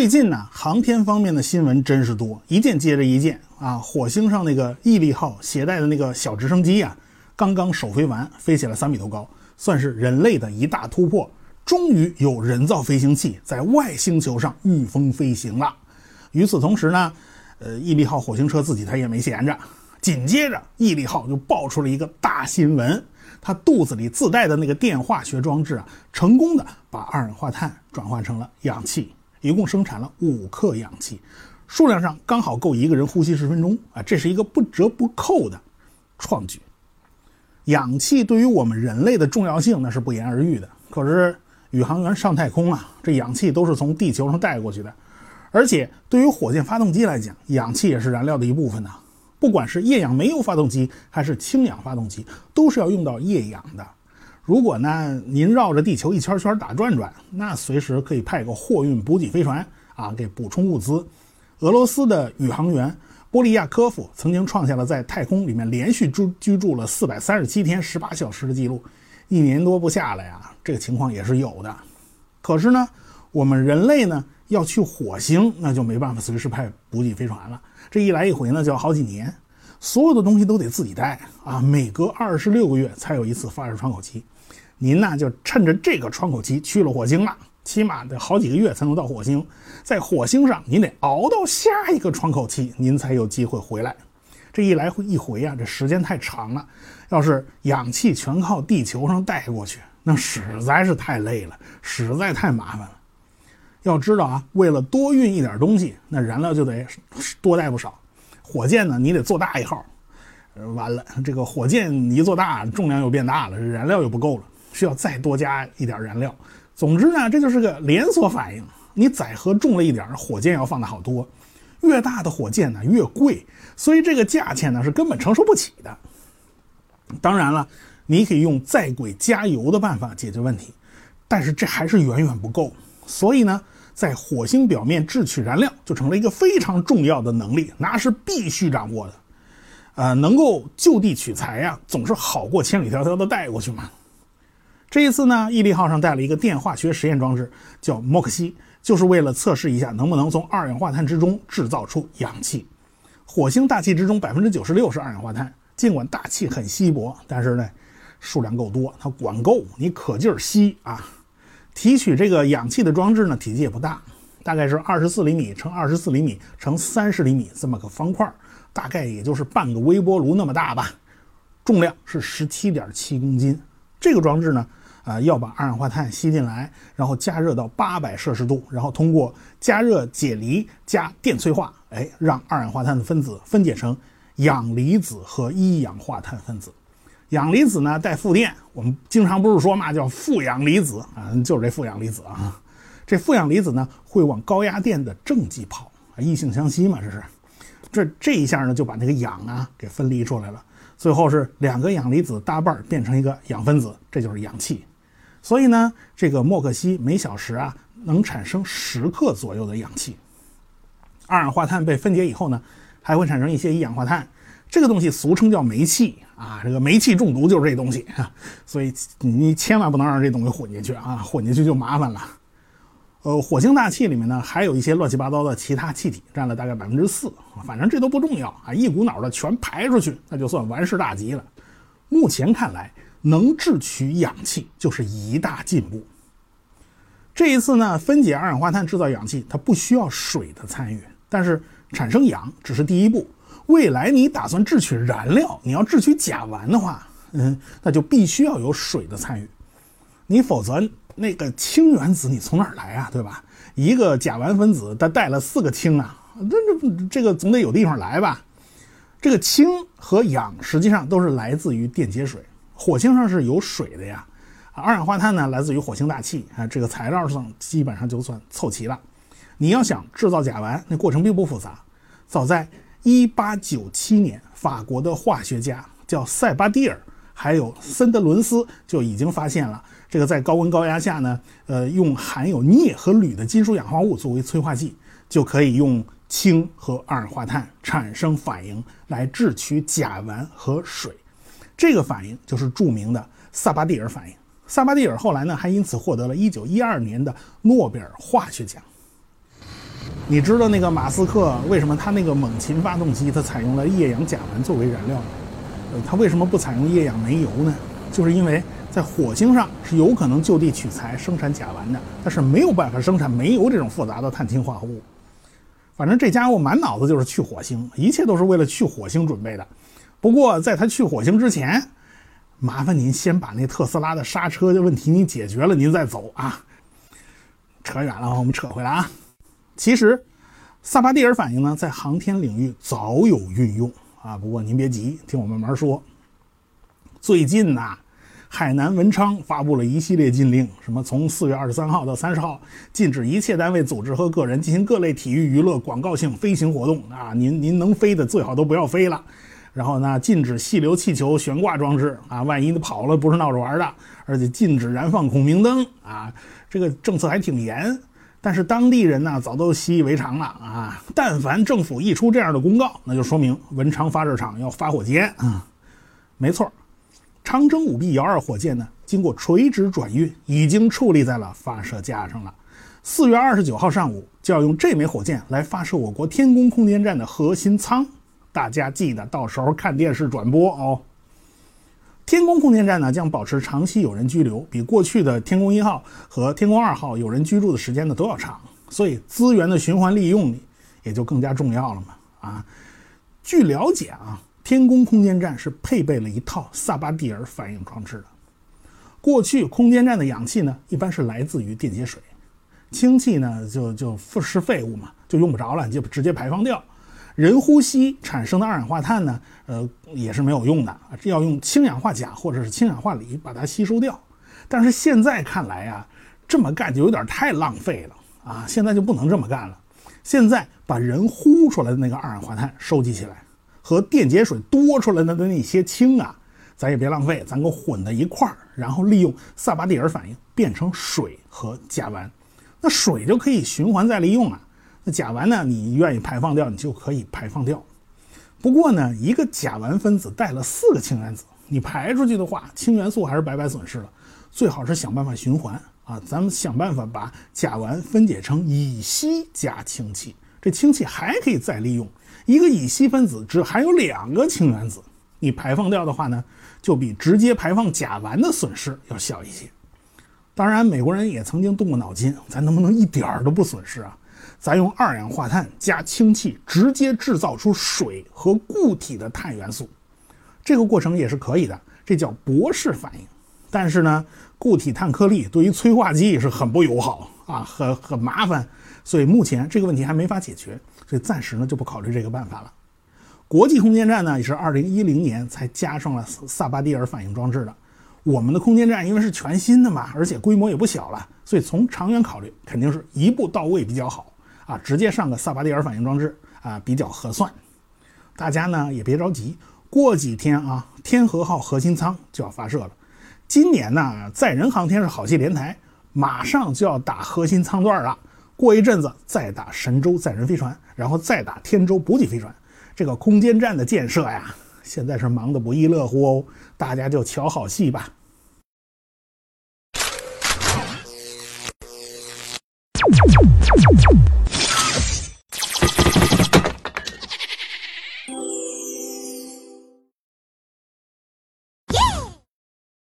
最近呢，航天方面的新闻真是多，一件接着一件啊！火星上那个毅力号携带的那个小直升机呀，刚刚首飞完，飞起来三米多高，算是人类的一大突破。终于有人造飞行器在外星球上御风飞行了。与此同时呢，呃，毅力号火星车自己它也没闲着，紧接着毅力号就爆出了一个大新闻。它肚子里自带的那个电化学装置啊，成功的把二氧化碳转换成了氧气，一共生产了五克氧气，数量上刚好够一个人呼吸十分钟啊！这是一个不折不扣的创举。氧气对于我们人类的重要性那是不言而喻的。可是宇航员上太空啊，这氧气都是从地球上带过去的，而且对于火箭发动机来讲，氧气也是燃料的一部分呢。不管是液氧煤油发动机还是氢氧发动机，都是要用到液氧的。如果呢，您绕着地球一圈圈打转转，那随时可以派个货运补给飞船啊，给补充物资。俄罗斯的宇航员波利亚科夫曾经创下了在太空里面连续住居住了四百三十七天十八小时的记录，一年多不下来啊，这个情况也是有的。可是呢，我们人类呢要去火星，那就没办法随时派补给飞船了。这一来一回呢，就要好几年，所有的东西都得自己带啊。每隔二十六个月才有一次发射窗口期，您呢就趁着这个窗口期去了火星了，起码得好几个月才能到火星。在火星上，您得熬到下一个窗口期，您才有机会回来。这一来回一回啊，这时间太长了。要是氧气全靠地球上带过去，那实在是太累了，实在太麻烦了。要知道啊，为了多运一点东西，那燃料就得多带不少。火箭呢，你得做大一号，完了，这个火箭一做大，重量又变大了，燃料又不够了，需要再多加一点燃料。总之呢，这就是个连锁反应。你载荷重了一点，火箭要放的好多。越大的火箭呢，越贵，所以这个价钱呢是根本承受不起的。当然了，你可以用在轨加油的办法解决问题，但是这还是远远不够。所以呢，在火星表面制取燃料就成了一个非常重要的能力，那是必须掌握的。呃，能够就地取材呀，总是好过千里迢迢的带过去嘛。这一次呢，毅力号上带了一个电化学实验装置，叫莫克西，就是为了测试一下能不能从二氧化碳之中制造出氧气。火星大气之中百分之九十六是二氧化碳，尽管大气很稀薄，但是呢，数量够多，它管够，你可劲儿吸啊。提取这个氧气的装置呢，体积也不大，大概是二十四厘米乘二十四厘米乘三十厘米这么个方块，大概也就是半个微波炉那么大吧。重量是十七点七公斤。这个装置呢，啊，要把二氧化碳吸进来，然后加热到八百摄氏度，然后通过加热解离加电催化，哎，让二氧化碳的分子分解成氧离子和一氧化碳分子。氧离子呢带负电，我们经常不是说嘛，叫负氧离子啊，就是这负氧离子啊。这负氧离子呢会往高压电的正极跑，异性相吸嘛，这是。这这一下呢就把那个氧啊给分离出来了，最后是两个氧离子搭伴变成一个氧分子，这就是氧气。所以呢，这个莫克西每小时啊能产生十克左右的氧气。二氧化碳被分解以后呢，还会产生一些一氧化碳。这个东西俗称叫煤气啊，这个煤气中毒就是这东西啊，所以你千万不能让这东西混进去啊，混进去就麻烦了。呃，火星大气里面呢还有一些乱七八糟的其他气体，占了大概百分之四，反正这都不重要啊，一股脑的全排出去，那就算完事大吉了。目前看来，能制取氧气就是一大进步。这一次呢，分解二氧化碳制造氧气，它不需要水的参与，但是产生氧只是第一步。未来你打算制取燃料，你要制取甲烷的话，嗯，那就必须要有水的参与，你否则那个氢原子你从哪儿来啊？对吧？一个甲烷分子它带了四个氢啊，这这这个总得有地方来吧？这个氢和氧实际上都是来自于电解水，火星上是有水的呀。二氧化碳呢来自于火星大气啊，这个材料上基本上就算凑齐了。你要想制造甲烷，那过程并不复杂，早在。一八九七年，法国的化学家叫塞巴蒂尔，还有森德伦斯就已经发现了这个在高温高压下呢，呃，用含有镍和铝的金属氧化物作为催化剂，就可以用氢和二氧化碳产生反应来制取甲烷和水。这个反应就是著名的萨巴蒂尔反应。萨巴蒂尔后来呢，还因此获得了一九一二年的诺贝尔化学奖。你知道那个马斯克为什么他那个猛禽发动机它采用了液氧甲烷作为燃料吗？呃，他为什么不采用液氧煤油呢？就是因为在火星上是有可能就地取材生产甲烷的，但是没有办法生产煤油这种复杂的碳氢化合物。反正这家伙满脑子就是去火星，一切都是为了去火星准备的。不过在他去火星之前，麻烦您先把那特斯拉的刹车的问题你解决了，您再走啊。扯远了，我们扯回来啊。其实，萨巴蒂尔反应呢，在航天领域早有运用啊。不过您别急，听我慢慢说。最近呐，海南文昌发布了一系列禁令，什么从四月二十三号到三十号，禁止一切单位、组织和个人进行各类体育娱乐、广告性飞行活动啊。您您能飞的最好都不要飞了。然后呢，禁止细流气球悬挂装置啊，万一跑了不是闹着玩的。而且禁止燃放孔明灯啊，这个政策还挺严。但是当地人呢，早都习以为常了啊。但凡政府一出这样的公告，那就说明文昌发射场要发火箭啊。没错。长征五 B 遥二火箭呢，经过垂直转运，已经矗立在了发射架上了。四月二十九号上午就要用这枚火箭来发射我国天宫空间站的核心舱，大家记得到时候看电视转播哦。天宫空间站呢将保持长期有人居留，比过去的天宫一号和天宫二号有人居住的时间呢都要长，所以资源的循环利用也就更加重要了嘛。啊，据了解啊。天宫空间站是配备了一套萨巴蒂尔反应装置的。过去空间站的氧气呢，一般是来自于电解水，氢气呢就就腐蚀废物嘛，就用不着了，就直接排放掉。人呼吸产生的二氧化碳呢，呃也是没有用的，要用氢氧化钾或者是氢氧化锂把它吸收掉。但是现在看来啊，这么干就有点太浪费了啊，现在就不能这么干了。现在把人呼出来的那个二氧化碳收集起来。和电解水多出来的那些氢啊，咱也别浪费，咱给我混在一块儿，然后利用萨巴蒂尔反应变成水和甲烷，那水就可以循环再利用啊。那甲烷呢，你愿意排放掉，你就可以排放掉。不过呢，一个甲烷分子带了四个氢原子，你排出去的话，氢元素还是白白损失了。最好是想办法循环啊，咱们想办法把甲烷分解成乙烯加氢气，这氢气还可以再利用。一个乙烯分子只含有两个氢原子，你排放掉的话呢，就比直接排放甲烷的损失要小一些。当然，美国人也曾经动过脑筋，咱能不能一点儿都不损失啊？咱用二氧化碳加氢气直接制造出水和固体的碳元素，这个过程也是可以的，这叫博士反应。但是呢，固体碳颗粒对于催化剂是很不友好啊，很很麻烦，所以目前这个问题还没法解决。所以暂时呢就不考虑这个办法了。国际空间站呢也是二零一零年才加上了萨巴蒂尔反应装置的。我们的空间站因为是全新的嘛，而且规模也不小了，所以从长远考虑，肯定是一步到位比较好啊。直接上个萨巴蒂尔反应装置啊比较合算。大家呢也别着急，过几天啊天河号核心舱就要发射了。今年呢载人航天是好戏连台，马上就要打核心舱段了。过一阵子再打神舟载人飞船，然后再打天舟补给飞船，这个空间站的建设呀，现在是忙得不亦乐乎哦。大家就瞧好戏吧。